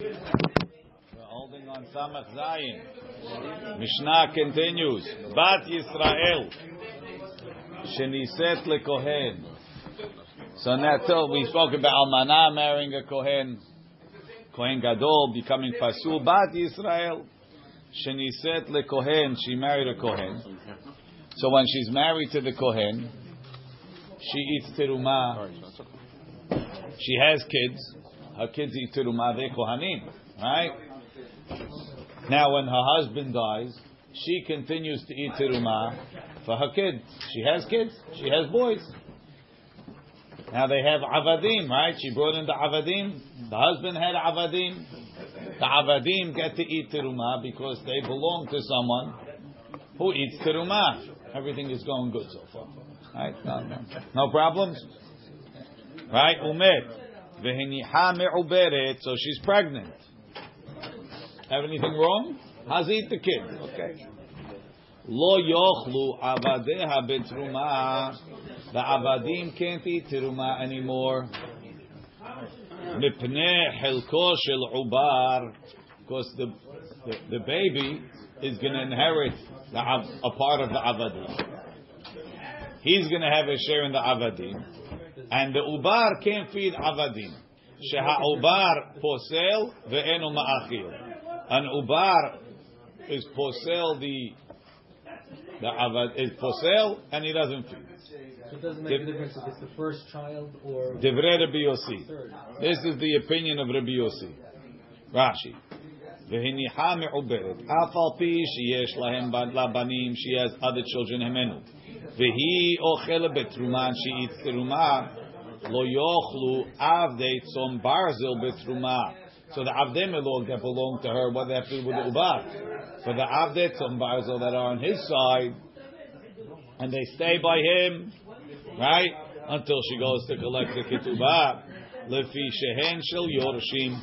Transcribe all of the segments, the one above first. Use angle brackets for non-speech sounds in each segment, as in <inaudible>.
We're holding on. Mishnah continues. Bat Yisrael. Sheniset lekohen. So now till we spoke about Almana marrying a Kohen. Kohen Gadol becoming Pasul. Bat Yisrael. Sheniset lekohen. She married a Kohen. So when she's married to the Kohen, she eats terumah. She has kids. Her kids eat terumah. They Kohanim, right? Now, when her husband dies, she continues to eat terumah for her kids. She has kids. She has boys. Now they have avadim, right? She brought in the avadim. The husband had avadim. The avadim get to eat terumah because they belong to someone who eats terumah. Everything is going good so far, right? No, no, no problems, right? Umet v'hiniha me'uberet, so she's pregnant. Have anything wrong? Hazit the kid. Okay. Lo yochlu avadeha betruma. The avadim can't eat teruma anymore. Mipnei helko shel ubar. Because the, the, the baby is going to inherit the, a part of the avadim. He's going to have a share in the avadim. And the ubar can't feed avadim. Sheha ubar posel ve'enu ma'achil. An ubar is posel the the avad is posel and he doesn't feed. So it doesn't make a difference if it's the first child or Divrei Rabbi Yossi. third. This is the opinion of Rabbi Yossi. Rashi. והניחה מעוברת, אף על פי שיש להם לבנים, she has other children ממנו, Vehi ochele betruman, she eats teruma. Lo yochlu avdei tzom barzel betruma. So the avdei melog that belong to her, what they have to do with the ubat. But the avdei tzom barzel that are on his side, and they stay by him, right, until she goes to collect the ketubah. Lefi shehen shel yorshim,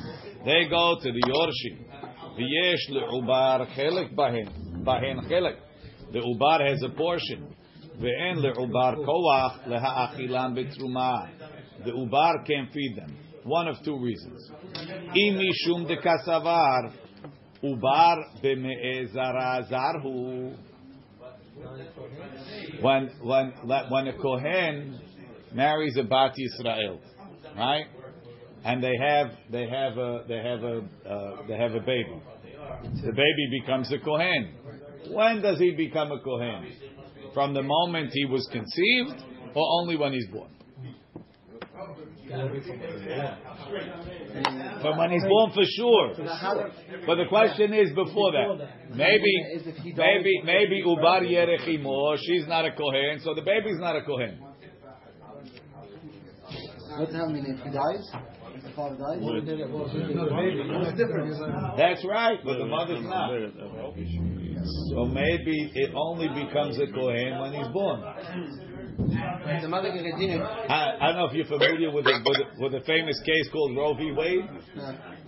they go to the yorshim. V'yesh leubar chelik bahen, bahen chelik. The ubar has a portion. Ve'en le'ubar koach leha'achilan betruma. The Ubar can't feed them. One of two reasons. Mishum de kasavar. Ubar b'me'ezara zarhu. When when when a kohen marries a bat Yisrael, right? And they have they have a they have a uh, they have a baby. The baby becomes a kohen. When does he become a kohen? From the moment he was conceived, or only when he's born? But when he's born, for sure. But the question is before that. Maybe, maybe, maybe Ubar Yerechimo, she's not a Kohen, so the baby's not a Kohen. What does that mean? If he dies? If the father dies? What's the? That's right, but the mother's not. So maybe it only becomes a Kohen when he's born. The mother can continue. I, I don't know if you're familiar with the, with, a, with a famous case called Roe v. Wade.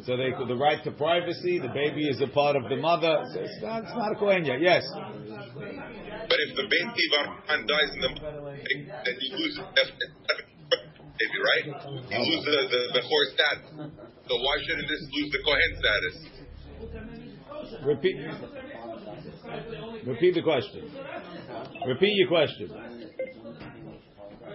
So they, the right to privacy, the baby is a part of the mother. So it's, not, it's not a Kohen yet. Yes. But if the baby dies in the then you lose baby, right? You lose the the, the Bechor status. So why shouldn't this lose the Kohen status? Repeat. Repeat the question. Repeat your question.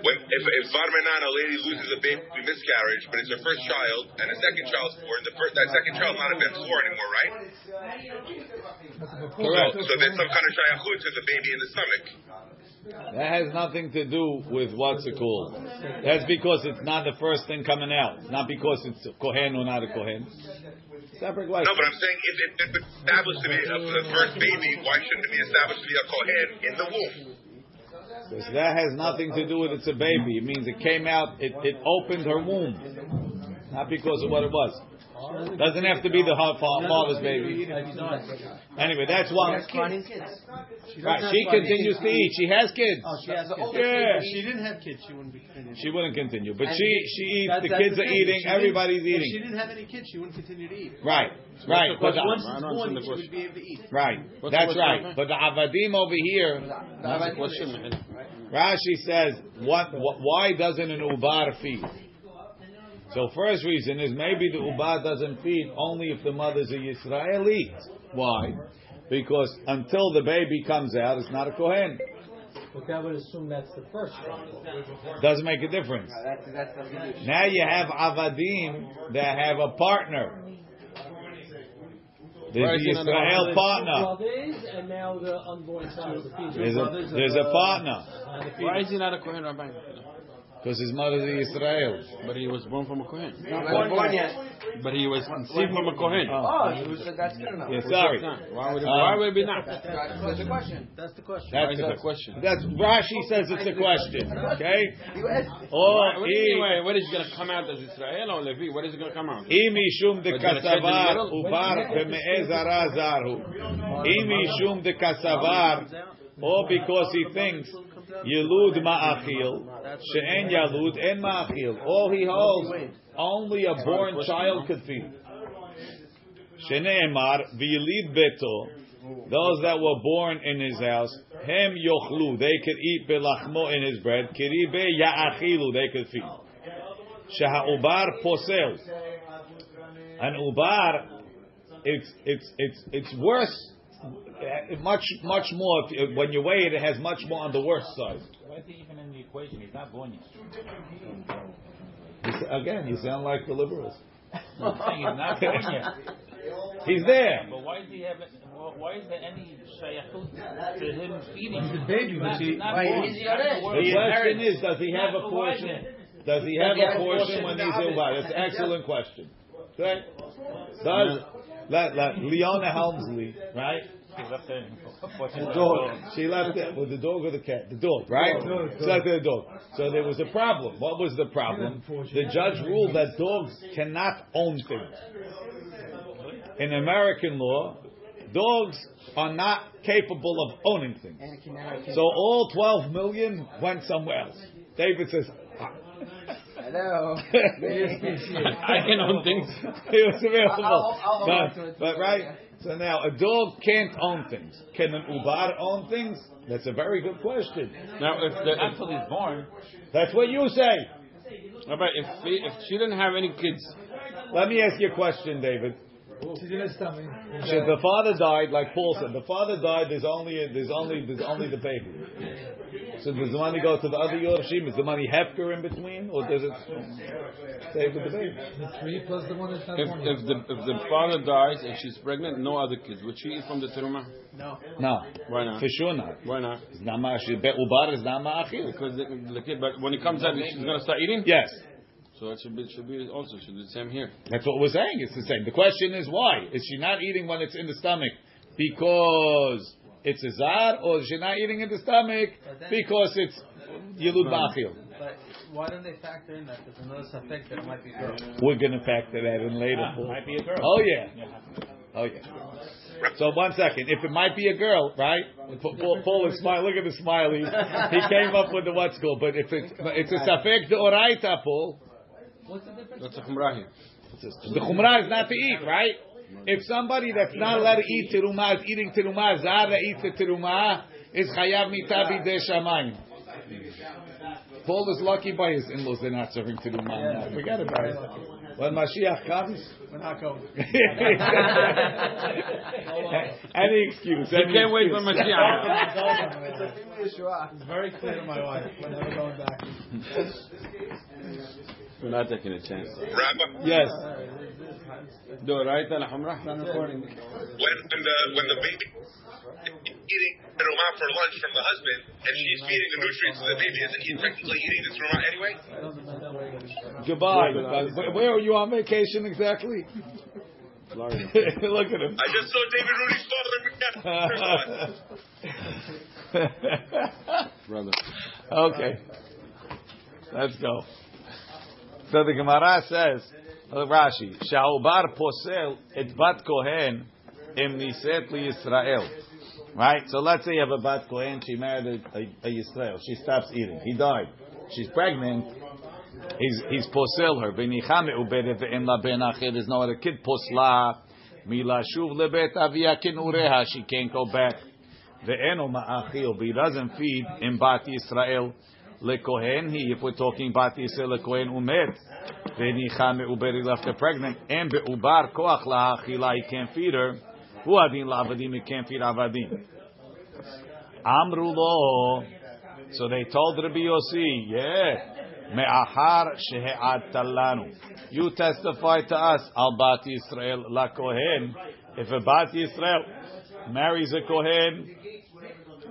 When if if Varmenan, a lady loses a baby through miscarriage, but it's her first child and a second child's born, the first that second child's not a Ben anymore, right? Correct. So, so there's some kind of shayachut to the baby in the stomach. That has nothing to do with what's it called. That's because it's not the first thing coming out. Not because it's a Kohen or not a Kohen. Separate question. No, but I'm saying if, if it's established to be a, the first baby, why shouldn't it be established to be a Kohen in the womb? Because that has nothing to do with it's a baby. It means it came out, it, it opened her womb. Not because of what it was. Doesn't have to be the fa- fa- father's baby. Anyway, that's why. Right, she continues to eat. She has kids. Oh, she has kids. Yeah. She didn't have kids, she wouldn't be continuing. She wouldn't continue, but she she eats. The kids are thing. If eating. Everybody's If she didn't have any kids, she wouldn't continue to eat. Right, right. But But once the, it's born, she would be able to eat. right, What's- that's right. But the avadim over here, That's the question. Rashi says, what, what? Why doesn't an ubar feed? So first reason is maybe the uba doesn't feed only if the mother's a Yisraeli. Why? Because until the baby comes out, it's not a kohen. But that would assume that's the first child. Doesn't make a difference. That's, that's. Now you have avadim that have a partner. There's Why is the Israel partner. brothers, and now the unborn child the There's a, there's a partner Why is he not a Kohen Rabbi? Because his mother's a Israel. But he was born from a Kohen. Not born yet. But he was conceived from a Kohen. Oh, you said that's good enough. Yeah, sorry. Why would it, Um, why would it be not? That's that's the question. That's the question. Why That's is that a question? That's Rashi says it's a question. Okay. You asked. Or What do you mean? i Wait, what is going to come out as Israel or Levi? What is it going to come out? mishum de But you're gonna change kasavar in the middle? ubar beme'ezara zarhu. I mishum de kasavar, or because he thinks yilud ma'achil, she'en yalud en ma'achil. All he holds, only a born child could feed. Shene'emar v'yilid beto. Those that were born in his house, hem yochlu, they could eat belachmo in his bread. Kiribe ya'achilu, they could feed. Shaha'ubar posel. An ubar, it's it's it's it's worse, Uh, much much more. If, when you weigh it, it has much more on the worst side. Why is he even in the equation? He's not born yet. You Again, you sound like the liberals. I'm saying he's not born yet. <laughs> He's there. But why does he have? Why is there any shayachut to him feeding? He's the baby, Not- but he- not Why, born. he's the other- Not The born. question is, does he have a portion? Does he have a portion when he's in That's an excellent question. Okay? Does let, let, Leona Helmsley, right? He left there. The dog. She left it with the dog or the cat? The dog, right? She left it with the dog. So there was a problem. What was the problem? The judge ruled that dogs cannot own things. In American law, dogs are not capable of owning things. And it can never So all 12 million went somewhere else. David says, Hello. <laughs> I can own things. <laughs> it was available. I'll- I'll- I'll but, but right, so now a dog can't own things. Can an ubar own things? That's a very good question. Now, if, the, Not until he's born. That's what you say. if, Rabbi, if, he, if she didn't have any kids, Let me ask you a question, David. Oh. She's in his stomach. The father died, like Paul said, the father died. There's only there's only there's only the baby. So does the money go to the other Yorshim? Is the money hefker in between, or does it stay with the baby? The three plus the one that's not if, born if the if the father dies and she's pregnant, no other kids, would she eat from the teruma? No, No. Why not? for sure not. Why not? It's not ma'achil. Bet ubar is not ma'achil. Because the, the kid, but when he comes out, she's gonna start eating. Yes. So it should be should be also should be the same here. That's what we're saying. It's the same. The question is why? Is she not eating when it's in the stomach because it's a zar, or is she not eating in the stomach because it's yilud ma'achil? But why don't they factor in that? There's another suffix that it might be a girl. We're going to factor that in later. Paul. Might be a girl. Oh yeah. Oh yeah. So one second. If it might be a girl, right? Paul, Paul- Paul is smiling. Look at the smiley. He, he came up with the what's called. But if it's it's a safek de oraita, Paul. What's the difference? That's a chumrah here. The chumrah is not to eat, right? If somebody that's not allowed to eat terumah is eating terumah, zar that eats the terumah is chayav mitabi de shamayim. Paul is lucky by his in-laws; they're not serving terumah. Forget about it. When Mashiach comes, We're not going. any excuse. You can't wait for excuse. Mashiach. <laughs> It's very clear to my wife. We're never going back. We're not taking a chance. Rabbi, Yes. Do right al humrah. when when the when the baby is eating teruma for lunch from the husband, and she's feeding the nutrients to the baby, isn't he technically eating the teruma anyway? Goodbye. Where- Where are you on vacation exactly? Florida. Look at him. I just saw David Rudy's father in First one. Brother. okay. Let's go. So the Gemara says, Rashi, Sha'ubar posel et bat kohen im niset li Yisrael. Right? So let's say you have a bat kohen, she married a, a, Yisrael. She stops eating. He died. She's pregnant. He's, he's posel her. There's no other kid. Posla. Mila shuv lebet avia kinureha. She can't go back. Ve'eno ma'achil. He doesn't feed in bat Yisrael. lekohen he. If we're talking bat Yisrael lekohen umet, venicha me'uber he left her pregnant, and be'ubar koach lahachila he can't feed her. Hu adin la'avadim he can't feed avadim. Amru lo. So they told Rabbi Yossi, yeah, me'achar shehe'ad talanu. You testify to us, al bat Yisrael la kohen. If a bat Yisrael marries a kohen,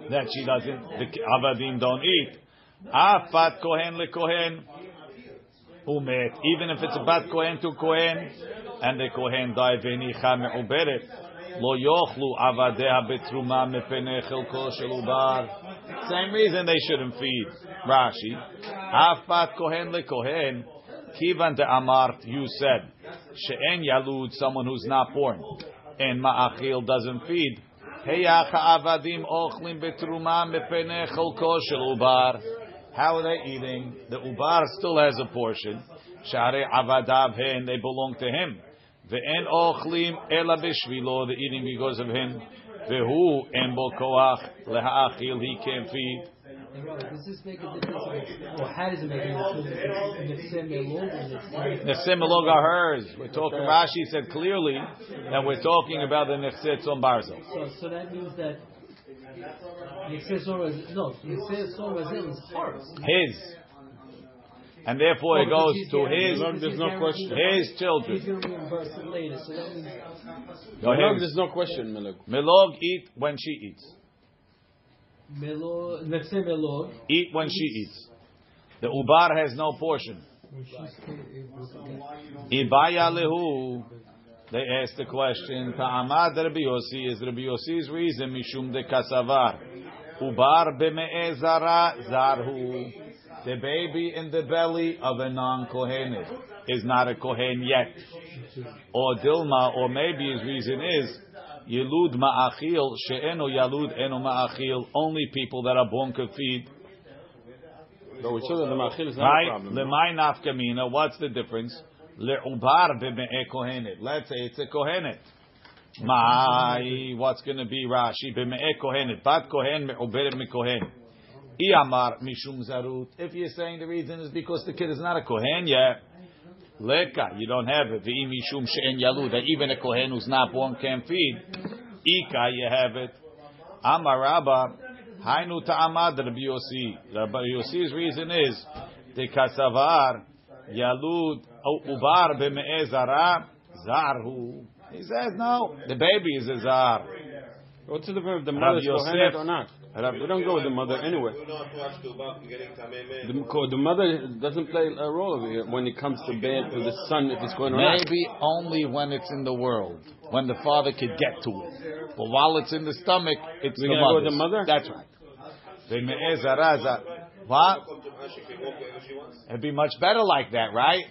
that she doesn't, the avadim don't eat. Afat kohen le kohen umet. Even if it's a bat kohen to kohen, and the kohen die venicha me'uberet, lo yochlu betruma mepene chelko shel ubar. Same reason they shouldn't feed. Rashi. Afat kohen le kohen. Kivan de amart, you said. She'en yalud, someone who's not born. And ma'achil doesn't feed. Heyach avadim ochlim betruma mepene chelko shel ubar. How are they eating? The ubar still has a portion. Share avadav hen, they belong to him. Ve'en ochlim ela bishvilo, they're eating because of him. Vehu en bo koach leha'achil, he can't feed. Does this make a difference? Or how does it make a difference? in the same elog and The similog are hers. We're talking. Rashi said clearly that we're talking about the nechset on barzel. So, so that means that Nixes or no, Nixes or is hers. His, and therefore it goes to his There's no question. his He's children. going to reimburse it later. So that means Milog, there's no question, Milog. Milog eat when she eats. Melo, Nixes elog. Eat when she eats. The ubar has no portion. when she's able to get- Ibaya lehu. They asked the question. Ta'amad Rabbi Yossi is Rabbi Yossi's reason mishum de kasavar. Ubar b'me'e zara zarhu. The baby in the belly of a non-kohenet is not a kohen yet. Or Dilma, or maybe his reason is Yilud ma'achil she'eno yalud eno ma'achil. Only people that are born could feed. But we showed that the machil is not a Right? problem. Lemay nafkamina. What's the difference? Le'ubar b'me'e kohenet. Let's say it's a kohenet. My, what's going to be Rashi? B'me'e kohenet. Bat kohen me'uberet me'kohen. Iyamar mishum zarut. If you're saying the reason is because the kid is not a kohen yet, leka, you don't have it. V'i mishum she'en yalud. That even a kohen who's not born can feed. Ika, you have it. Amar Rabba, Hainu ta'amad Rabbi Yossi. Rabbi Yossi's reason is the kasavar yalud ubar b'me'e zara zarhu. He says no, the baby is a zar. What's the difference if the mother is kohenet or not? We don't go with the mother anyway. We don't have to about getting tamei The, the mother doesn't play a role over here when it comes to bed to the son if it's going or not. Maybe only when it's in the world, when the father could get to it. But while it's in the stomach, it's We're the gonna go mother. with the mother? That's right. B'me'e eh, zara zar- What? Come to her, she can walk wherever she wants. It'd be much better like that, right?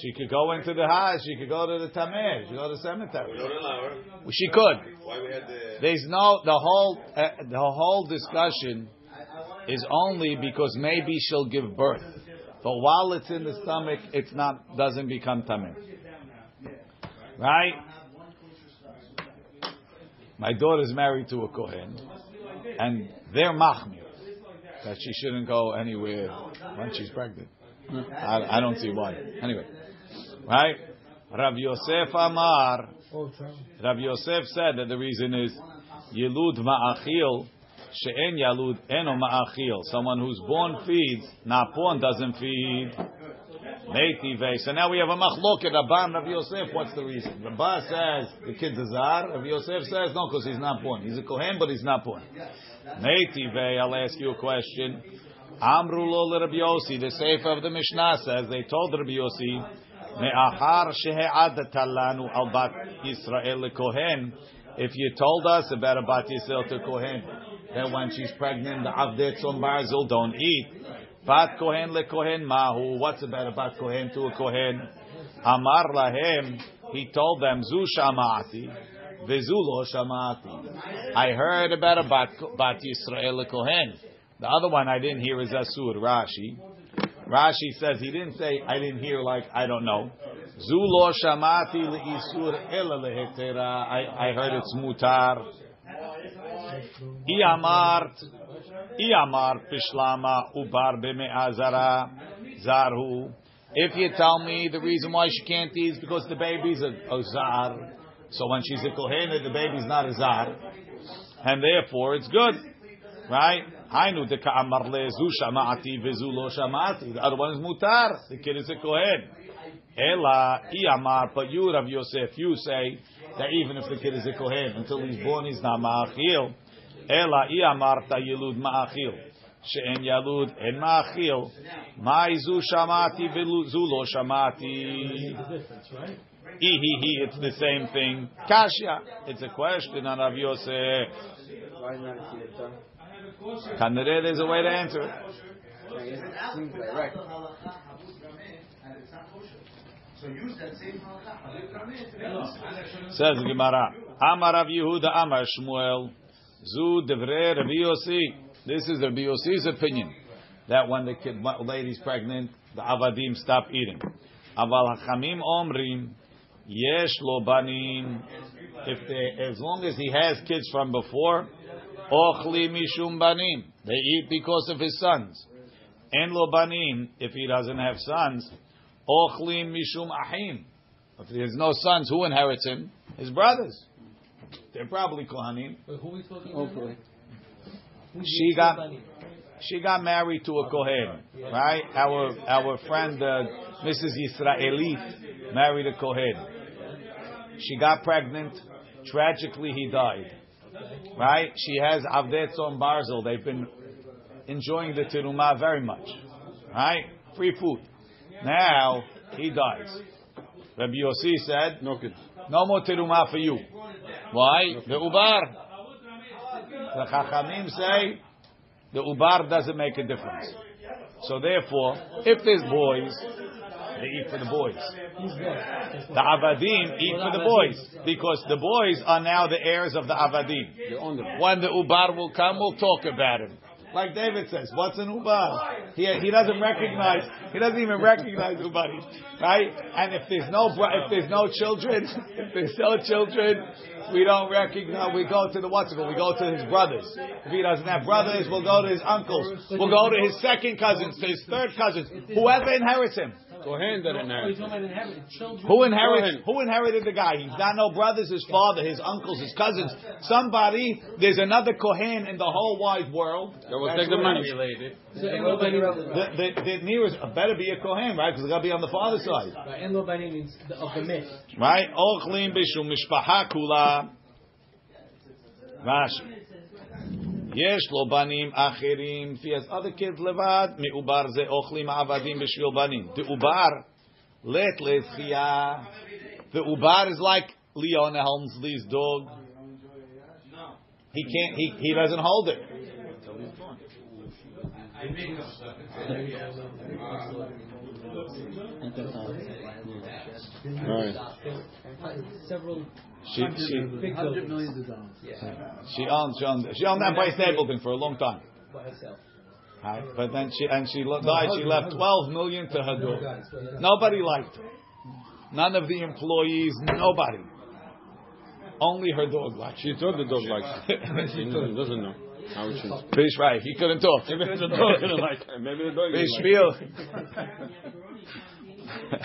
She could go into the house. She could go to the tameh. She could go to the cemetery. don't allow her. Well, she could. Why we had the There's no the whole uh, the whole discussion is only because maybe she'll give birth, but while it's in the stomach, it's not doesn't become tameh. Right? My daughter's married to a kohen, and they're machmir that she shouldn't go anywhere when she's pregnant. I, I don't see why. Anyway, right? Rav Yosef Amar. Rav Yosef said that the reason is Yilud ma'achil she'en yalud eno ma'achil. Someone who's born feeds, not born doesn't feed. Meitive. So now we have a machloket. Rabban Rav Yosef. What's the reason? Rabba says the kid's a zar. Rav Yosef says no, because he's not born. He's a kohen, but he's not born. Meitive. I'll ask you a question. Amru lo Rabbi Yossi. The Sefer of the Mishnah says they told Rabbi Yossi. Lanu al bat Yisrael. If you told us about a bat Yisrael to kohen, that when she's pregnant, the avdet on barzil don't eat. Bat kohen lekohen mahu. What's about a bat kohen to a kohen? Amar lahem. He told them zu shamati. Vezu lo shamati. I heard about a bat, bat Yisrael lekohen. The other one I didn't hear is asur. Rashi. Rashi says he didn't say I didn't hear like I don't know. Zu lo shamati leisur lehetera. I I heard it's mutar. Iamart, Iamart Pishlama Ubar Beme'azara Zarhu. If you tell me the reason why she can't eat is because the baby's a, a zar, so when she's a kohenet, the baby's not a zar, and therefore it's good, right? Hainu de ka'amar le'zu shama'ati vezu lo. The other one is mutar. The kid is a kohen. Ela iyamar, but you, Rav Yosef, you say that even if the kid is a kohen, until he's born, he's not ma'achil. Ela iyamar ta yilud ma'achil. She'en yalud en ma'achil. Ma'izu shamati vezu lo shamati. Ihihi, it's the same thing. Kasha, it's a question on Rav Yosef. Kanere, there's a way to answer it. Seems like. Says Gemara. Amar Rav Yehuda Amar Shmuel. Zu devre Rav Yossi. This is Rav Yossi's opinion that when the kid, lady's pregnant, the avadim stop eating. Aval hachamim omrim yesh lo banim. If they, as long as he has kids from before, ochli mishum banim. They eat because of his sons. En lo banim. If he doesn't have sons, ochli mishum ahim. If he has no sons, who inherits him? His brothers. They're probably kohanim. Wait, who are we talking about? She got- She got married to a kohen, right? Our our friend uh, Mrs. Yisraelit married a kohen. She got pregnant. Tragically, he died. Right? She has Avdet on Barzel. They've been enjoying the terumah very much. Right? Free food. Now he dies. Rabbi Yossi said, No no more terumah for you. Why? The ubar. The chachamim say the ubar doesn't make a difference. So therefore, if there's boys, they eat for the boys. The avadim eat for the boys because the boys are now the heirs of the avadim. When the ubar will come, we'll talk about him. Like David says, what's an ubar? He, he doesn't recognize. He doesn't even recognize ubari, right? And if there's no if there's no children, <laughs> if there's no children, we don't recognize. We go to the what's it called? We go to his brothers. If he doesn't have brothers, we'll go to his uncles. We'll go to his second cousins, to his third cousins, whoever inherits him. Kohen that inherits. inherited. Who inherits? Who inherited the guy? He's got no brothers. His father, his uncles, his cousins. Somebody. There's another Kohen in the whole wide world. That will take the money. So in lo bani, The, the, the nearest uh, better be a Kohen, right? Because they got to be on the father's side, right, in lo bani means of the myth. right? Ochlim bishum mishpaha kula. Rashi. Yesh lo banim achirim. If he has other kids levad, mi'ubar ze ochlim avadim b'shvil banim. The ubar let leschia. The ubar is like Leon Helmsley's dog. He can't. He he doesn't hold it. Right. Several She she big Hundred buildings millions of dollars. she owned she owned she owned that by Stapleton for a long time. by herself. Right? But then she and she lo- died. She left twelve million to her dog. Nobody liked her. None of the employees. Nobody. Only her dog liked. She thought the dog likes. She doesn't <laughs> doesn't know how it. Fish right. He couldn't talk. Maybe the <laughs> dog didn't like her. Maybe the dog Fish <laughs> didn't like her. feel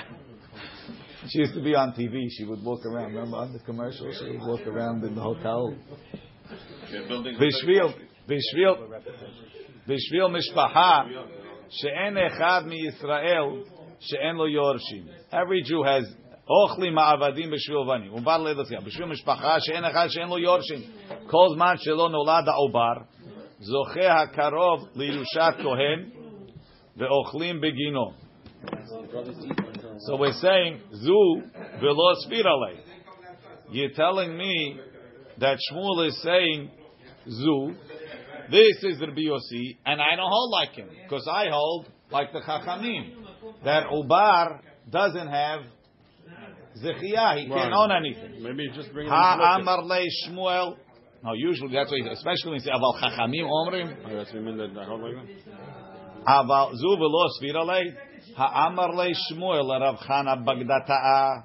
She used to be on TV. She would walk around. Remember on the commercial? She would walk around in the hotel. בשביל, בשביל, בשביל משפחה שאין אחד מישראל שאין לו יורשים. Every Jew has אוכלים מעבדים בשביל בנים. הוא בא לדעת, בשביל משפחה שאין אחד שאין לו יורשים. כל זמן שלא נולד העובר, זוכה הקרוב לירושת כהן ואוכלים בגינו. so we're saying, zu velo spirale. You're telling me that Shmuel is saying, zu, this is Rabbi Yossi, and I don't hold like him, because I hold like the Chachamim, that Ubar doesn't have Zechiyah, he can't own anything. Maybe just bring it Ha Amar le Shmuel. No, usually that's what he especially when he say Aval Chachamim Omrim. Oh, that's what you mean that I hold like that? Aval zu velo spirale. Ha Amar le Shmuel Rav Chana Bagdata'a.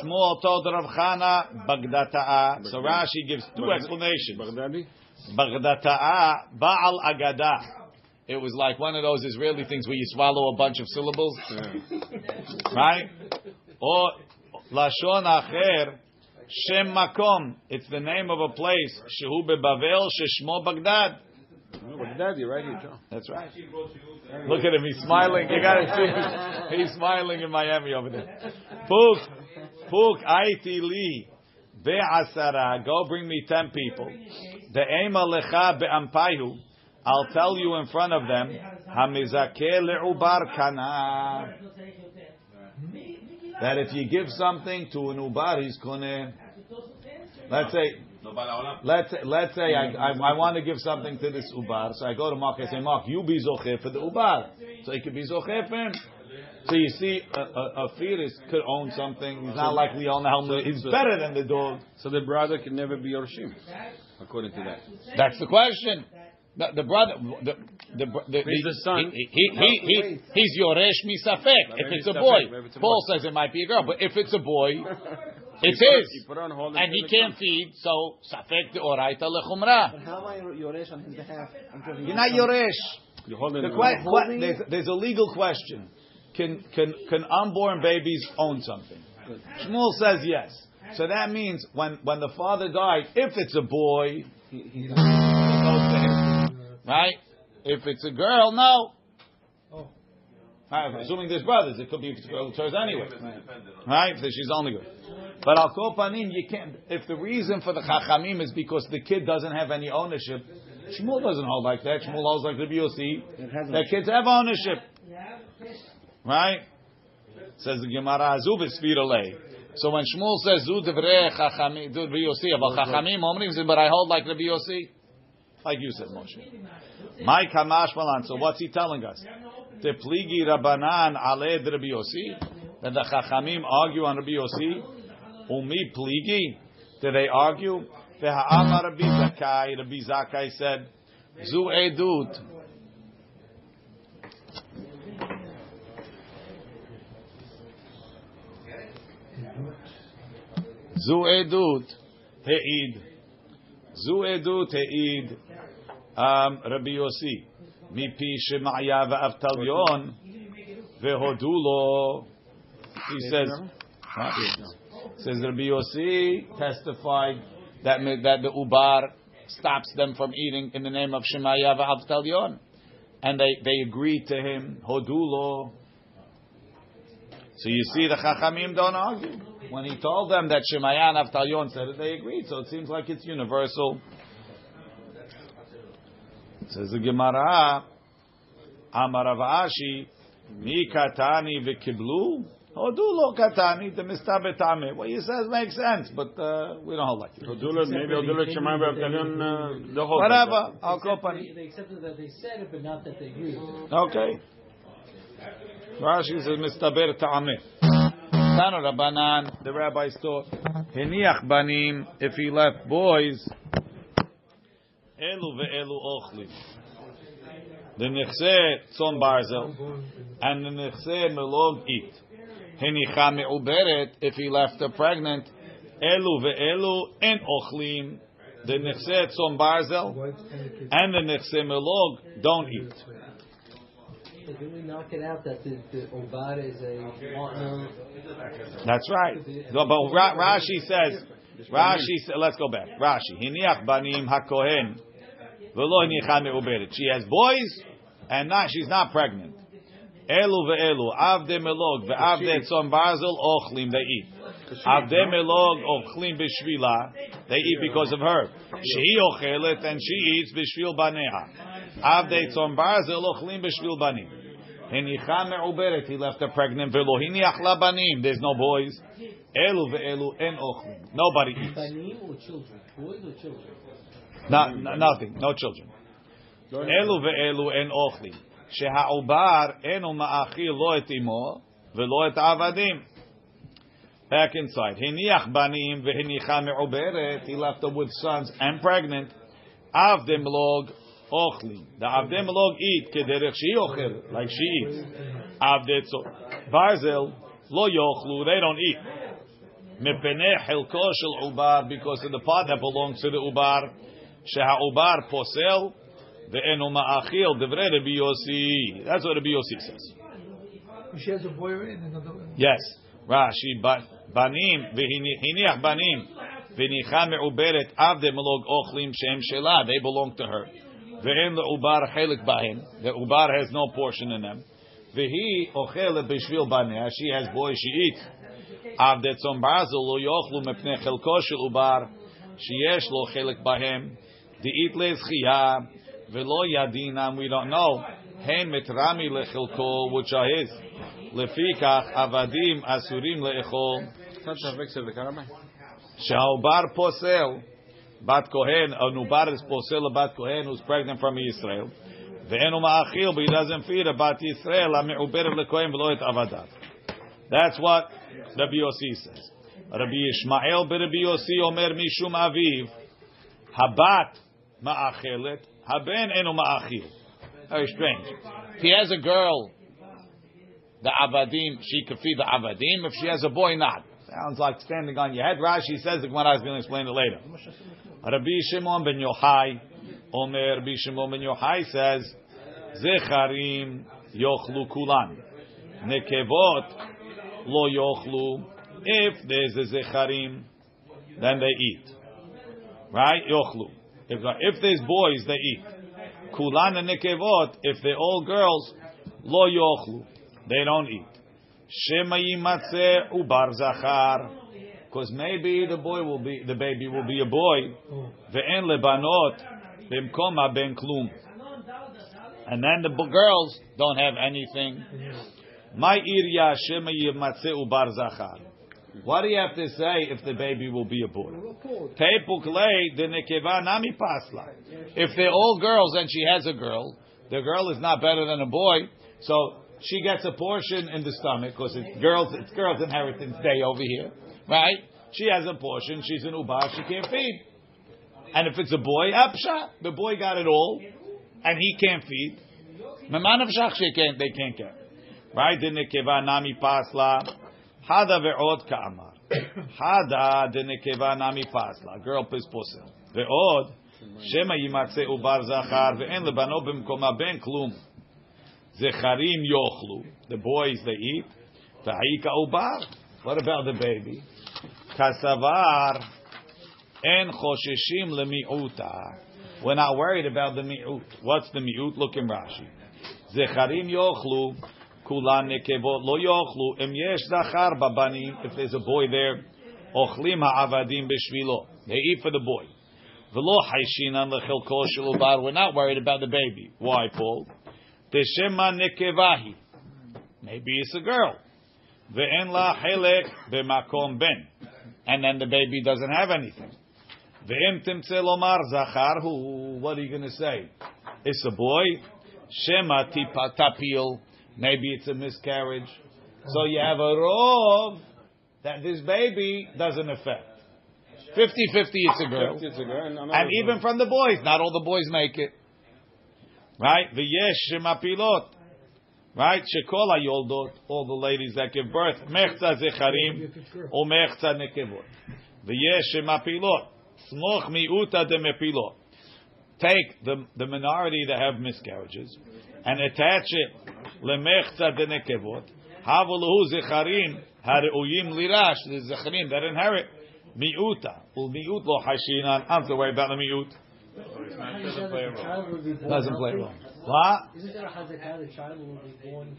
Shmuel told Rav Chana Bagdata'a. So Rashi gives two explanations. Baghdadi? Bagdata'a Baal Agada. It was like one of those Israeli things where you swallow a bunch of syllables, right? Or Lashon Acher Shem Makom. It's the name of a place. Shehu beBavel Sheshmo Baghdad. No, Baghdadi, right here, Joe. That's right. Look at him. He's smiling. You got to see. He's smiling in Miami over there. Puk, puk, aiti li, be'asara. Go bring me ten people. The ema lecha be'ampayu. I'll tell you in front of them. Hamizake le'ubar kana. That if you give something to an ubar, he's gonna. Let's say Let's let's say I, I, I want to give something to this ubar, so I go to Mark. I say, Mark, you be zoche for the ubar, so he could be zoche for him. So you see, a, a, a fetus could own something. He's not likely to own the helmet. He's better than the dog. So the brother can never be Yorshim, according to that. That's the question. The, the brother, the the, the, He's the son. He, he, he, he, he's yoresh misafek. If it's a boy, Paul says it might be a girl, but if it's a boy, it's You put on hold and he can't feed. So safek de oraita lechumra. But how am I Yoresh on his behalf? until he You're not yoresh. You hold it. The in que- que- there's, there's a legal question. Can, can, can unborn babies own something? Shmuel says yes. So that means when, when the father died, if it's a boy, He, he's it goes to him. Right? If it's a girl, no. Oh. Right, assuming there's brothers, it could be if it's a girl, it's hers anyway. Right? So she's only good. But al kol panim, you can't. If the reason for the chachamim is because the kid doesn't have any ownership, Shmuel doesn't hold like that. Shmuel holds like the BOC. That kids have ownership. Right? Says the Gemara, Azu v'sfirolei. So when Shmuel says, Zu devrei chachamim, du BOC, about chachamim, omrim, but I hold like the BOC. Like you said, Moshe. My kamash malan. So what's he telling us? The pligi rabanan ale Rabbi Yossi. That the chachamim argue on Rabbi Yossi. Umi pligi. Did they argue? V'ha'amar Rabbi Zakai. Rabbi Zakai said, Zu edut. Zu edut. He'id. Zu edut he'id. Um, Rabbi Yossi. Mipi Shemaya v'Avtalyon. Vehodu lo. He says? Says Rabbi Yossi testified that that the ubar stops them from eating in the name of Shemaya v'Avtalyon, and they they agreed to him hodulo. So you see, the Chachamim don't argue. When he told them that Shemaya and Avtalyon said it, they agreed. So it seems like it's universal. Says the Gemara, Amar Ashi, Mi katani v'kiblu, hodu lo katani, the mistabetame. What he says makes sense, but uh, we don't hold like it. Odula, maybe Odula Shemai B'Avtalion, uh, the whole. Whatever, I'll go They, they accepted that they said it, but not that they agreed. Okay. Rashi says mistaber ta'ameh. Tanu Rabbanan, the rabbis taught, heniach banim, if he left boys, elu ve'elu ochli. The nechse tzon barzel, and the nechse melog eat. Henicha me'uberet, if he left her pregnant, elu ve'elu en ochlim. The nechse tzon barzel, and the nechse melog don't eat. So we knock it out that the, the is a partner? That's right. No, But Ra- Rashi says, Rashi says, let's go back. Rashi, hiniach banim hakohen, velo hinicha me'uberet. She has boys, and not she's not pregnant. Elu ve'elu, avde melog, ve'avde tzom barzel, ochlim, they eat. Avde melog, ochlim b'shvila, they eat because of her. She ochelet, and she eats b'shvil baneha. Avde tzom barzel, ochlim b'shvil banim. Henicha me'uberet, he left her pregnant. Velo hiniach labanim, there's no boys. Elu ve'elu en ochlim. Nobody eats. Banim or children? Boys or children? No, nothing. No children. Elu ve'elu en ochlim. Sheha'ubar enu ma'achil lo et imo ve'lo et avadim. Back inside. Hiniach banim ve'hinicha me'uberet. He left her with sons and pregnant. Avdim log ochlim. The avdim log eat kederech she ochel, like she eats. Avdet so. Barzel lo yochlu. They don't eat. מפני חלקו של עובר, because of the part that belongs to the עובר, שהעובר פוסל Ve'eno ma'achil devre Rabbi Yossi. That's what the Yossi says. She has a. Yes. Rashi, banim, v'hiniach banim, v'nicha me'uberet avde melog ochlim shem shela. They belong to her. And the ubar chelik bahin. The ubar has no portion in them. V'hi ochel b'shvil baneh. She has boys, she eats. Avde tzom bazel lo yochlu mepnei chelko shel ubar, sheyesh lo chelik bahem, di'it le'zchiyah, Velo yadinam, we don't know. Hen mitrami lechilko, which are his. Lefikach avadim asurim leechol. Shaubar posel, bat kohen, an ubar is posel, bat kohen, who's pregnant from Israel. Ve'enu ma'achil, but he doesn't feed a bat Yisrael, ha'me'uberev lekohen velo et avadav. That's what Rabbi Yossi says. Rabbi Ishmael Rabbi Yossi Omer Mishum Aviv, Habat Ma'achelet, Haben eno ma'achil. Very strange. If he has a girl, the avadim, she could feed the avadim. If she has a boy, not. Sounds like standing on your head. Rashi says the Gemara is going to explain it later. Rabbi Shimon ben Yochai, Omer Rabbi Shimon ben Yochai says, Zecharim yochlu kulan, nekevot lo yochlu. If there's a zecharim, then they eat. Right? Yochlu. If, uh, if there's boys, they eat. Kulan and nekevot, if they're all girls, lo yochlu. They don't eat. Shema yimatze ubar zachar. Because maybe the boy will be, the baby will be a boy. Ve'en lebanot bimkom ben klum. And then the girls don't have anything. My irya shema yimatze ubar zachar. What do you have to say if the baby will be a boy? Teipuk lei de nekeva nami pasla. If they're all girls and she has a girl, the girl is not better than a boy, so she gets a portion in the stomach because it's girls. It's girls' inheritance day over here, right? She has a portion. She's an ubar. She can't feed. And if it's a boy, apsha, the boy got it all, and he can't feed. Meman avshach she can't. They can't get. Right? The nekeva nami pasla. Hada ve'od ka'amar. Hada de nekeva nami pasla. Girl pis posel. Ve'od. Shema yimatze ubar zachar ve'en lebano b'mkoma ben klum. Zecharim yochlu. The boys they eat. Ta'ika ubar. What about the baby? Kasavar en chosheshim lemi'uta. We're not worried about the mi'ut. What's the mi'ut? Look in Rashi. Zecharim yochlu. If there's a boy there, ochlim ha'avadim b'shvilo. They eat for the boy. V'lo haishinan lechilko shel ubar. We're not worried about the baby. Why, Paul? Teshema. Maybe it's a girl. Ve'en la helek b'makom ben. And then the baby doesn't have anything. Ve'em timtze lomar. What are you going to say? It's a boy. Shema tapil. Maybe it's a miscarriage. So you have a rov that this baby doesn't affect. 50-50 it's a girl. It's a girl, and And even from the boys, not all the boys make it. Right? V'yesh shemapilot. Right? Shekola yoldot, all the ladies that give birth. Mechza zecharim, or mechza nekevot. V'yesh shemapilot. Smoch miuta de mepilot. Take the, the minority that have miscarriages and attach it lemechza de nekevot. Havuluhu zecharim hareuyim lirash, the zecharim that inherit. Well, miut lo hashinan. I don't have to worry about the miut. child will be born Doesn't play healthy. wrong. What? Isn't there a hazakah? The child will be born.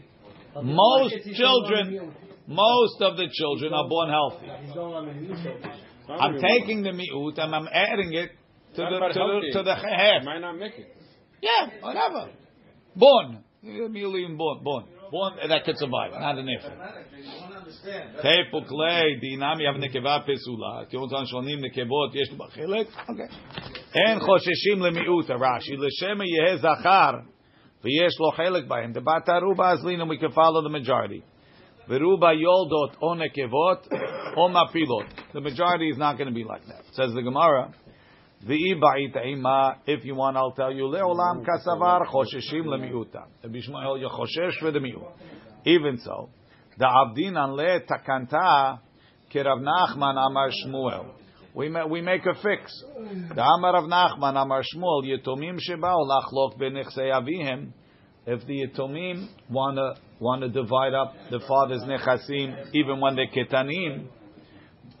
Most children, most of the children are born healthy. the- He's going on the news. I'm taking the miut and I'm adding it to the to the, to the half. Might not make it. Yeah, whatever. Born, million born, born, born that could survive, not an infant. Tepuk lei dinami av nekeva pesula. Tiontan shonim nekevot yesh בה חלק. Okay. אין חוששים למיעוט, רש"י, לשמא יהא זכר ויש לו חלק בהם. דבת ערובה אז לינם, we can follow the majority. ורובה יולדות או נקבות או מפילות. The majority is not going to be like that. Says the Gemara, ואי בעית עימה, if you want, I'll tell you. Leolam kasavar chosheshim lemiuta. Bishmael yachoshesh v'demiut. Even so, the avdinan le takanta kirav Nachman amar Shmuel. We, we make a fix. The Amar of Nachman Amar Shmuel Yetomim Shebao Lachlok Benichsei Avihim. If the Yetomim wanna wanna divide up the father's nechasim, even when they're ketanim,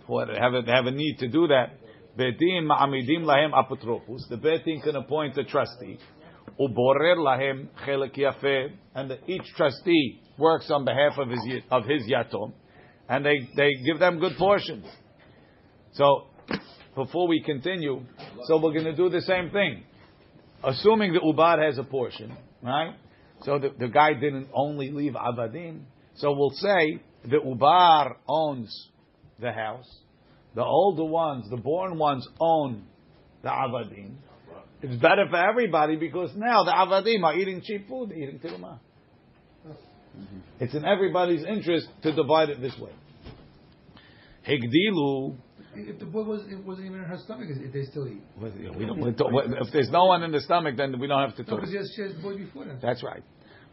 what have a, have a need to do that. Betin ma'amidim lahem apotropus. The betin can appoint a trustee. Uborer lahem chelek yafeh, and each trustee works on behalf of his of his yatom, and they they give them good portions. So before we continue, so we're going to do the same thing. Assuming the ubar has a portion, right? So the, the guy didn't only leave avadim. So we'll say the ubar owns the house. The older ones, the born ones, own the avadim. It's better for everybody because now the avadim are eating cheap food, they're eating tirumah. Mm-hmm. It's in everybody's interest to divide it this way. Higdilu. If the boy was it wasn't even in her stomach, is- they still eat. We don't, we don't, if there's no one in the stomach, then we don't have to No, talk. because she has, the boy before then. That's right.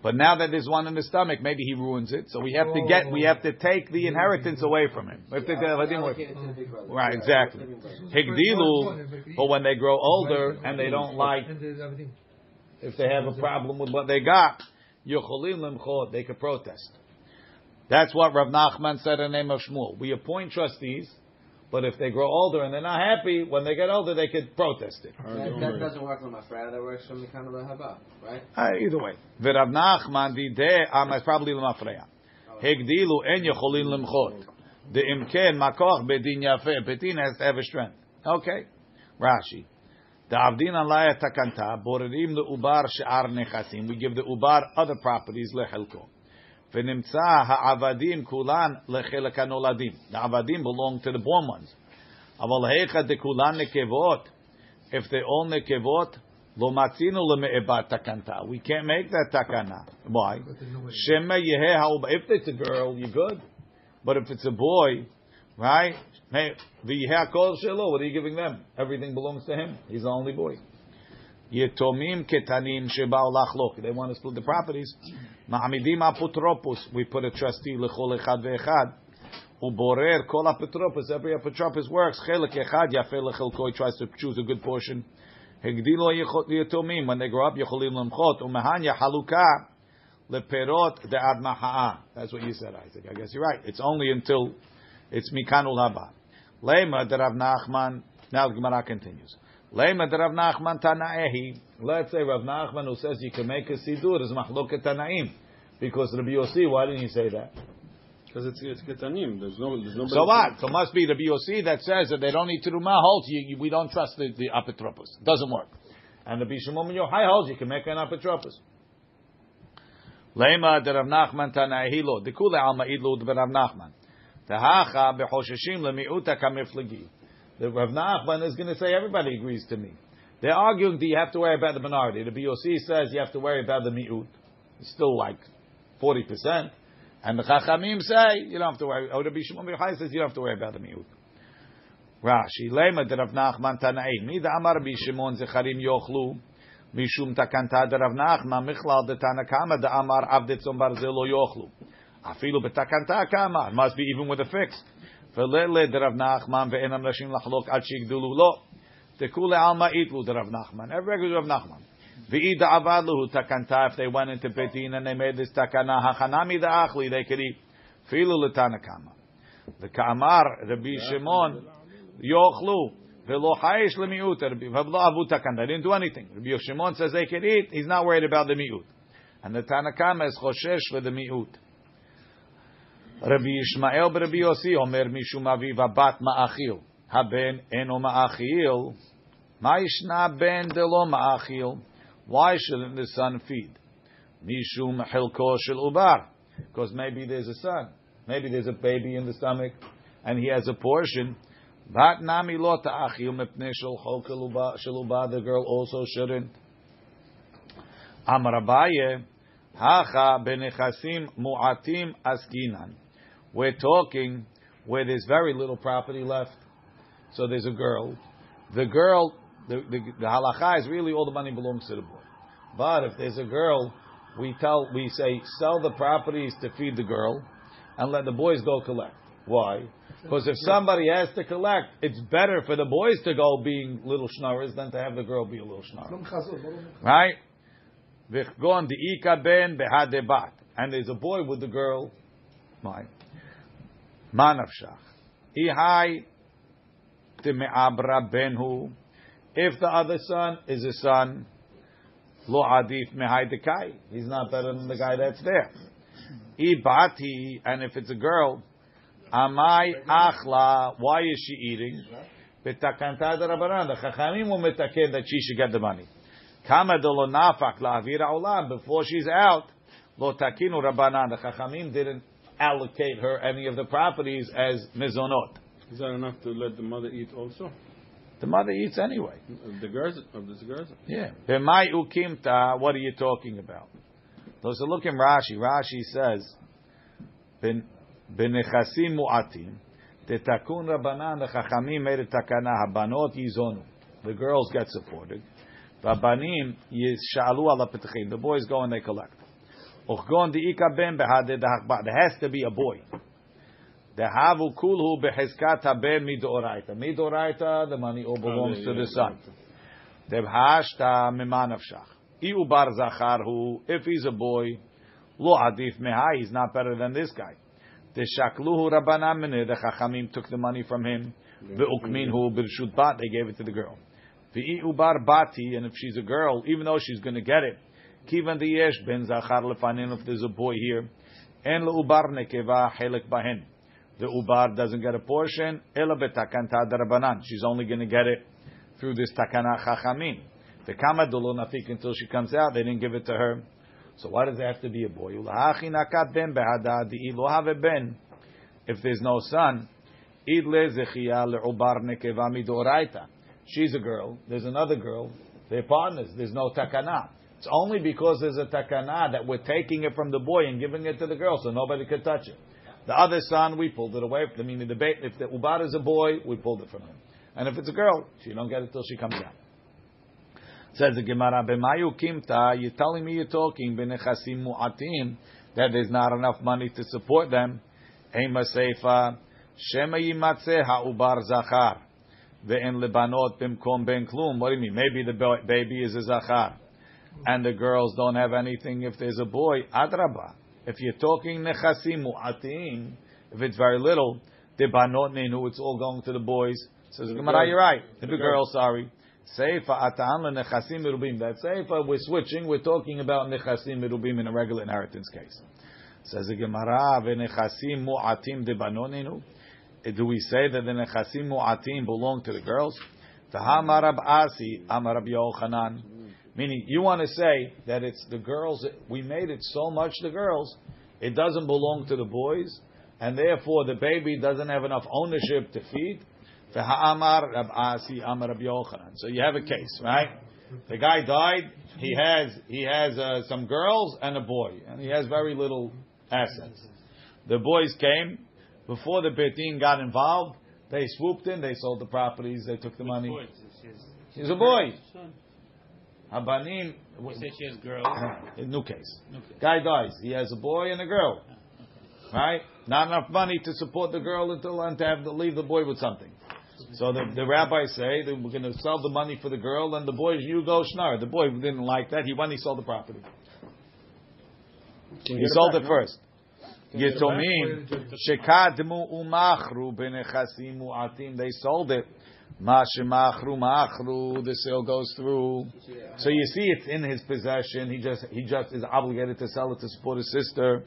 But now that there's one in the stomach, maybe he ruins it. So we have to get, we have to take the inheritance away from him. We have to brother. Right, exactly. Higdilu, but when they grow older and they don't like, if they have a problem with what they got, they could protest. That's what Rav Nachman said in the name of Shmuel. We appoint trustees, but if they grow older and they're not happy, when they get older, they could protest it. That, that doesn't work on my. That works from the kind of haba, right? Uh, either way. V'Rav Nachman dideh am is probably lemafreya. Hegdilu en yecholin lemchot. The imken makoch bedin yafeh. Bedin has to have a strength. Okay. Rashi. The avdin alaya takanta borerim the ubar she'ar nechasim. We give the ubar other properties lechelko. ונמצא העבדים כולן לחלק הנולדים. The avadim belong to the born ones. אבל היכא דכולן נקבות, if they all nekevot, lo matzinu leme'ebat takanta. We can't make that takana. Why? Shema yeheh ha'ub. If it's a girl, you're good. But if it's a boy, right? Hey, v'yeheh kol shelo. What are you giving them? Everything belongs to him. He's the only boy. Yetomim ketanim sheba'u lachlok. They want to split the properties. Ma'amidim apotropos. We put a trustee lechol echad ve'echad. Uborer kol apotropos. Every apotropos works. Chelek echad yafeh lechelko. He tries to choose a good portion. Hegdilo yetomim. When they grow up, yecholim lemchot. Umehanya haluka leperot de'ad maha'a. That's what you said, Isaac. I guess you're right. It's only until it's mikanul haba. Lema de Rav Nachman. Now the Gemara continues. Lema de Rav Nachman Tanaehi. Let's say Rav Nachman who says you can make a sidur is machloket Tanaim. Because Rabbi Yossi, why didn't he say that? Because it's it's ketanim. There's no there's nobody. So what? So must be Rabbi Yossi that says that they don't need terumah holds. You, you, we don't trust the, the apotropos. Doesn't work. And Shimon ben Yochai holds you can make an apotropos. Lema de Rav Nachman Tanaehi lo. Dekule alma idlu de Rav Nachman. Tahacha bechosheshim lemiuta kamiflagi. The Rav Nachman is going to say everybody agrees to me. They're arguing, do you have to worry about the minority? The BOC says you have to worry about the mi'ut. It's still like 40%. And the Chachamim say you don't have to worry. Or the Bishmon Yochai says you don't have to worry about the mi'ut. Rashi, Lema de Rav Nachman Tanaim. Mi da Amar Bishimon Zecharim Yochlu. Mishum takanta de Rav Nachman Michlal de Tanakama de Amar Avdetzon Barzel lo Yochlu. Afilu betakanta kama. It must be even with a fix. וללה דרב נחמן ואין אנשים לחלוק עד שיגדלו לו. תקעו לעלמא איתלו דרב נחמן. Every regular Rav Nachman. ואי דעבד לו תקנתה, if they went into Betin and they made this takana, הכנמי דאכלי, they could eat. אפילו לתנא קמא. וכאמר רבי שמעון, יאכלו, ולא חייש למיעוט, ולא אהבו תקנה. They didn't do anything. Rabbi Shimon says they could eat, he's not worried about the mi'ut. And the Tanna Kama is choshesh for the mi'ut. Rabbi Ishmael Rabbi Yossi Omer Mishum Aviv Abat Ma'achil Haben Eno Ma'achil Ma'ishna Ben Delo Ma'achil Why shouldn't the son feed? Mishum Hilko Shel Ubar Because maybe there's a son. Maybe there's a baby in the stomach and he has a portion. Vat Nami Lo Ta'achil Mepnei Shel Ubar The girl also shouldn't. Amrabaye Hacha Benechasim Mu'atim Askinan we're talking where there's very little property left. So there's a girl. The girl, the, the, the halacha is really all the money belongs to the boy. But if there's a girl, we tell, we say, sell the properties to feed the girl and let the boys go collect. Why? Because if somebody has to collect, it's better for the boys to go being little schnorrers than to have the girl be a little schnorrer. Right? V'chgon di'ika ben behadebat. And there's a boy with the girl. My. Manavshach. Ihai teme'abra benhu. If the other son is a son, lo adif mehai dekai. He's not better than the guy that's there. Ibati, and if it's a girl, amai achla, why is she eating? Betakanta Rabbanan. The Chachamim will metaken that she should get the money. Kama nafak la'avira olam. Before she's out, lo takinu Rabbanan. The Chachamim didn't allocate her any of the properties as mizonot. Is that enough to let the mother eat also? The mother eats anyway. The girls of the girls? Yeah. B'mai ukimta, what are you talking about? So look looking Rashi. Rashi says, "Benechasim mu'atim, tetakun rabbanan." The chachamim made a takana. Habanot yizonu. The girls get supported. Yishalu ala. The boys go and they collect. Uchgon diika ben behade dahakba. There has to be a boy. The havu kulhu beheskat haben midoraita. Midoraita, the money all belongs to the son. Debhashta mimanavshach. Iu bar zacharhu, if he's a boy, lo adif mehai, he's not better than this guy. The shakluhu rabbanan mineh, the chachamim took the money from him. The Ve'ukminhu b'rshut bat, they gave it to the girl. Ve'iu bar bati, and if she's a girl, even though she's going to get it, kivan yesh ben zachar lefanin, if there's a boy here, en le'ubar nekeva helek bahen. The ubar doesn't get a portion, ela betakanta darabanan. She's only going to get it through this takana chachamim. The kama nafik until she comes out, they didn't give it to her. So why does it have to be a boy? If there's no son, she's a girl. There's another girl. They're partners. There's no takana. It's only because there's a takana that we're taking it from the boy and giving it to the girl, so nobody could touch it. The other son, we pulled it away. I mean, the debate. If the ubar is a boy, we pulled it from him. And if it's a girl, she don't get it till she comes out. Says the Gemara, "B'mayu kimta." You're telling me you're talking b'nechasim mu'atim that there's not enough money to support them. Ema seifa shema yimatzeh ha'ubar zachar ve'en lebanot bimkom ben klum. What do you mean? Maybe the baby is a zachar, and the girls don't have anything. If there's a boy, adraba. If you're talking nechasim mu'atim, if it's very little, the banot nenu, it's all going to the boys. Says Gemara, you're right. If a girl, sorry. Seifa atam nechasim merubim. That seifa we're switching. We're talking about nechasim merubim in a regular inheritance case. Says the Gemara, v'nechasim mu'atim debanoninu. Do we say that the nechasim mu'atim belong to the girls? Tahamarab asi amarab Yochanan. Meaning, you want to say that it's the girls. We made it so much the girls. It doesn't belong to the boys, and therefore the baby doesn't have enough ownership to feed. So you have a case, right? The guy died. He has he has uh, some girls and a boy, and he has very little assets. The boys came before the bet din got involved. They swooped in. They sold the properties. They took the money. He's a boy. Habanim. You said she has girls. <coughs> New case. Guy dies. He has a boy and a girl. Oh, right? Not enough money to support the girl until and to have to leave the boy with something. So the, the rabbis say that we're going to sell the money for the girl, and the boy, you go schnar. The boy didn't like that. He went, he sold the property. He sold it, first. Yitomim shekadmu umachru benechasim mu'atim. They sold it. The sale goes through. So you see, it's in his possession. He just he just is obligated to sell it to support his sister.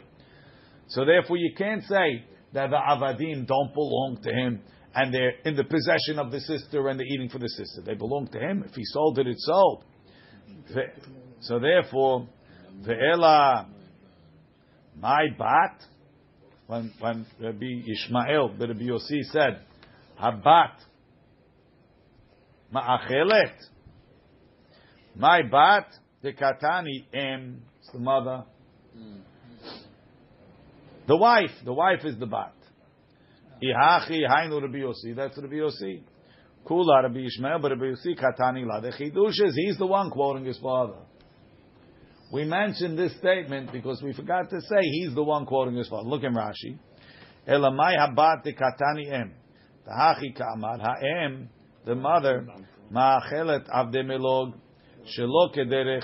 So therefore, you can't say that the avadim don't belong to him and they're in the possession of the sister and they're eating for the sister. They belong to him. If he sold it, it's sold. So therefore, ve'ela my bat, when when Rabbi Ishmael, Rabbi Yossi said, habat ma'achelet, my bat the katani em, the mother. The wife, the wife is the bat. Ihachi hainu Rabbi Yossi. That's Rabbi Yossi. Kula Rabbi Ishmael, but Rabbi Yossi katani la. The chidush is he's the one quoting his father. We mentioned this statement because we forgot to say he's the one quoting his father. Look in Rashi. Elamai habat dekatani em. Tahachi ka'amar ha'em, the mother, ma'achelet avde melog, shelo kederech,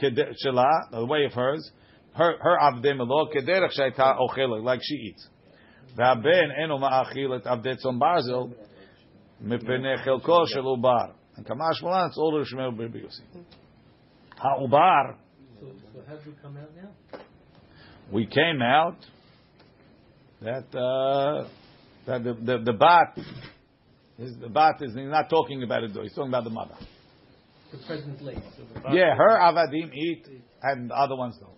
keder- shela, the way of hers, her, her avde melog, kederech shaita ochelet, like she eats. והבן אינו מאכיל את עבדי צאן ברזל מפני חלקו של עובר. And Kamash Malan, it's older Shmuel Bar Yossi. Ha'ubar, So, so how did we come out now? we came out that uh, that the, the the bat is the bat is he's not talking about it though he's talking about the mother. The present late. So the, Yeah, her avadim eat and the other ones don't.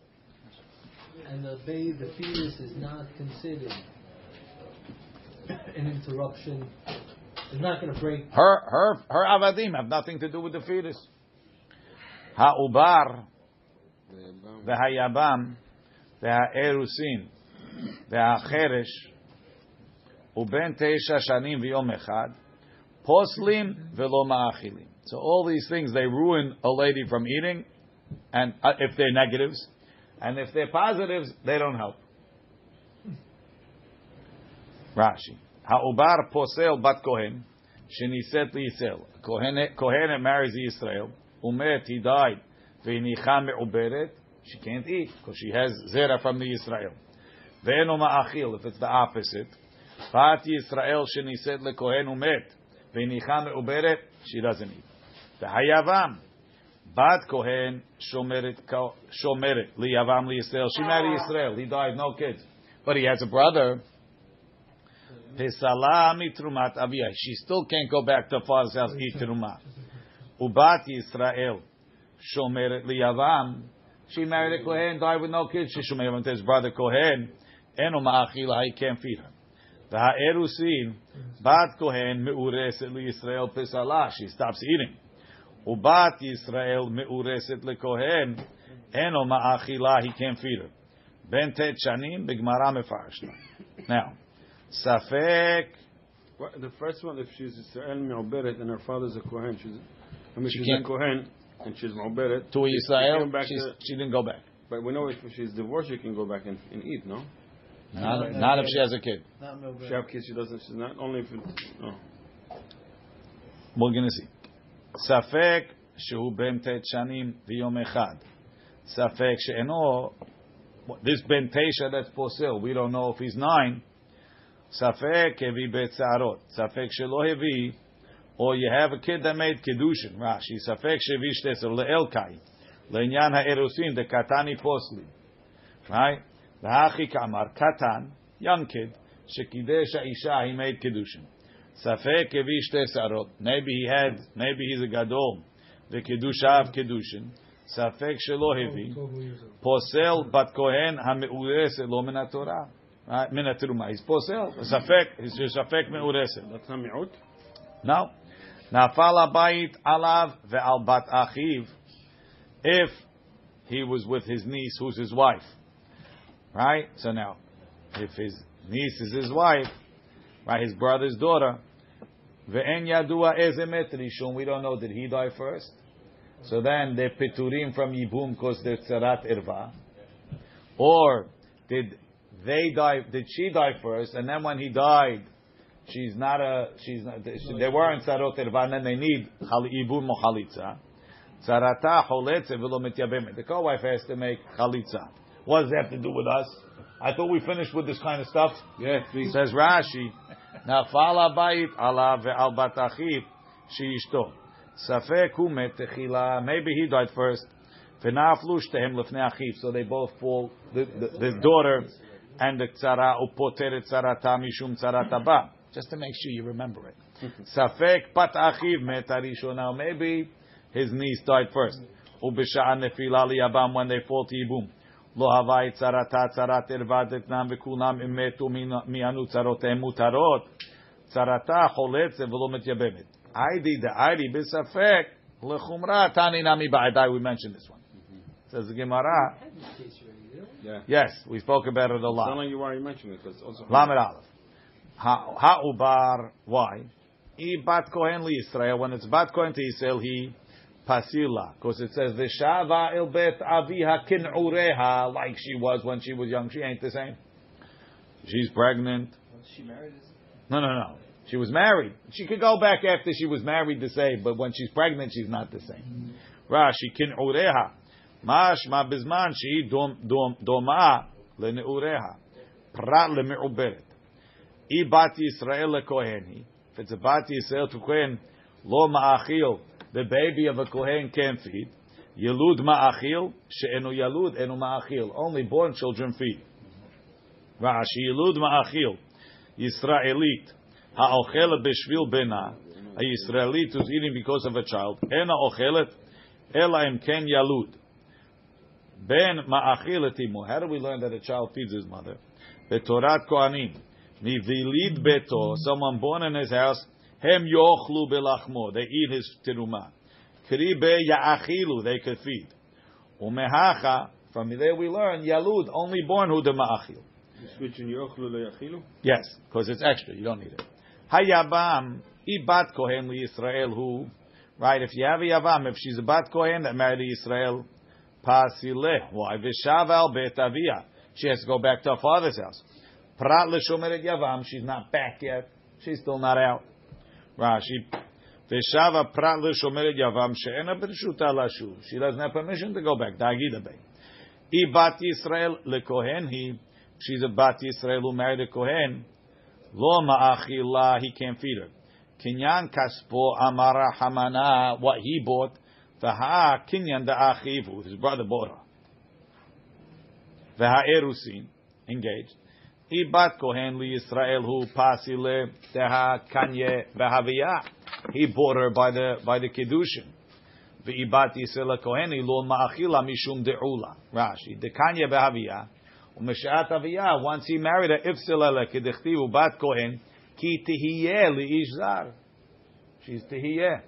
and the babe, the fetus is not considered an interruption. It's not going to break. Her her her avadim have nothing to do with the fetus. Ha'ubar והיבם והאירוסין והחרש ובין תשע שנים ויום אחד Poslim velo ma'achilim. So all these things, they ruin a lady from eating, and uh, if they're negatives, and if they're positives, they don't help. Rashi. Ha'ubar posel bat kohen, sheniset liyisel. kohen marries Israel. Umet, he died. Ve'nicha me'uberet, she can't eat, because she has zera from the Israel. Ve'eno ma'achil, if it's the opposite. Fat Yisrael sheniset lekohen umet. Ve'inicha me'uberet. She doesn't eat. Ve'hayavam. Bat kohen shomeret shomeret liyavam liyisrael. She married ah. Israel. He died, no kids, but he has a brother. Pesala mitrumat aviyah. She still can't go back to her father's house eat truma. Ubat Yisrael shomeret liyavam. She married a kohen, died with no kids. She shomeret to his brother kohen. Eno ma'achila. He can't feed her. V'ha'erusin bat kohen meureset liyisrael pesala. She stops eating. Ubat Yisrael meureset lekohen. Eno ma'achila. He can't feed her. Ben tet shanim b'gmara mefarshna. Now, safek. The first one, if she's Israel Me'oberet and her father's a Kohen, she's, I mean, She she's a Kohen and she's Me'oberet. To she- she back she's, to- she didn't go back. But we know if she's divorced, she can go back and, and eat, no? Not, not if she has a kid. Not no If she have kids, she doesn't, she's not only if it, no. We're going to see. ספק שהוא בן ט' שנים ויום אחד. ספק שאינו, this בן תשע that's פוסל, we don't know if he's nine. ספק הביא בצערות. ספק שלא הביא, or you have a kid that made קידושין, רש"י. ספק שהביא שתי עשר לאלקאי. לעניין האירוסין, דקתני פוסלי. Right? V'hachik amar katan, young kid, shekidesh isha he made kedushin. Safek evishte sarot, maybe he had, maybe he's a gadol. V'kedushav kedushin. Safek shelo hevi. Posel bat kohen ha'me'ures lo min Torah. Min. He's posel. Safek, he's just safek me'ures. That's not mi'ut? No. Nafal abayit alav ve'al bat achiv. If he was with his niece, who's his wife, Right? So now, if his niece is his wife, right, his brother's daughter, we don't know, did he die first? So then they're piturim from Yibum because they're tzarat irva. Or did they die, did she die first, and then when he died, she's not a, she's not, they weren't tzarot irva, and then they need Yibum or chalitza. Tzarata choletze v'lo mityabemet. The co-wife has to make chalitza. What does that have to do with us? I thought we finished with this kind of stuff. Yeah, please. Says Rashi, Nafal abayit ala ve'al bat achiv sheishto. Safek hu met techila. Maybe he died first. V'naflu shtehem lefnei achiv. So they both fall. The, the, the daughter and the tzara upoteret tzarata mishum tzarata ba. Just to make sure you remember it. Safek bat achiv. Now maybe his niece died first. Ubisha'an nefila liyabam when they fall to yibum. לא הווה את צרתה צרת ערווה דתנם וכולם אם מתו מיענו צרותיהם מותרות, צרתה חולצת ולא מתייבמת. היידי דאיידי בספק לחומרה תני נמי בעדי, we mentioned this one. Says the Gemara, had this case already, you know? Yeah. yes, we spoke about it a It's not lot. like you already mentioned it, because also. Lamed Aleph. Ha- Ha'ubar, why? I bat kohen li Yisrael, when it's bat kohen to Yisrael, he pasila, because it says v'shava il bet aviha kin'ureha, like she was when she was young. She ain't the same. She's pregnant. She married. No, no, no. She was married. She could go back after she was married to same, but when she's pregnant, she's not the same. Mm-hmm. Rashi kin ureha. Mash ma bizman she dom dom doma leneureha. Prat lemi'uberet. I bat Yisrael lekoheni. If it's a bat Yisrael to kohen, lo ma'achil. The baby of a kohen can't feed. Yelud ma'achil. She'enu yalud enu ma'achil. Only born children feed. Rashi yelud ma'achil. Yisraelit. Ha'ochelet b'shvil bena. A Yisraelit who's eating because of a child. Ena ochelet. Ela ken yalud. Ben ma'achil etimu. How do we learn that a child feeds his mother? Betorat kohanim. Mivilid beto. Someone born in his house. Hem yochlu belachmo. They eat his teruma. Kri be ya'achilu. They could feed. Umehacha. From there we learn yalud. Only born who the ma'achil. Switching yochlu leyachilu. Yes, because it's extra. You don't need it. Hayabam, ibat kohen li Yisrael who, right? If you have a yavam, if she's a bat kohen that married Israel, pasile. Why? Vishaval bet avia. She has to go back to her father's house. Prat l'shomeret yavam. She's not back yet. She's still not out. Rashi. Veshava prat l'shomeret yavam she'ena b'rishuta lashuv. She doesn't have permission to go back. Dagida bay. Ibat Yisrael lekohen he. She's a bat Yisrael who married a kohen. Lo ma'achila, he can't feed her. Kinyan kaspo amara hamana, what he bought. Vaha kinyan da achivu, his brother bought her. Vaha erusin, engaged. Ibat kohen li Yisrael hu pasile teha kanye vahaviyah. He bought her by the by the kiddushin. V'ibat Yisrael koheni lo ma'achila mishum de'ula. Rashi, the kanye vahaviyah. ומשעת אביה, once he married her, ifsila לה כדכתיב בת כהן, כי תהיה לאיש זר. She's תהיה.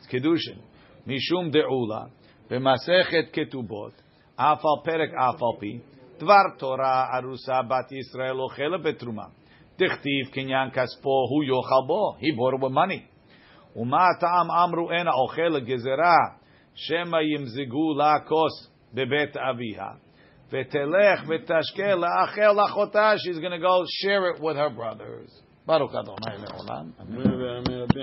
It's קידושין. משום דעולה, במסכת כתובות, אף על פרק אף על פי, דבר תורה ארוסה בת ישראל אוכלת בתרומה. דכתיב קניין כספו הוא יאכל בו, he bought with money. ומה הטעם אמרו אין האוכל גזרה, שמא ימזגו לה כוס בבית אביה. ותלך ותשקה לאחל לאחותה, she's going to go share it with her brothers. ברוך אדוני לעולם. אמן.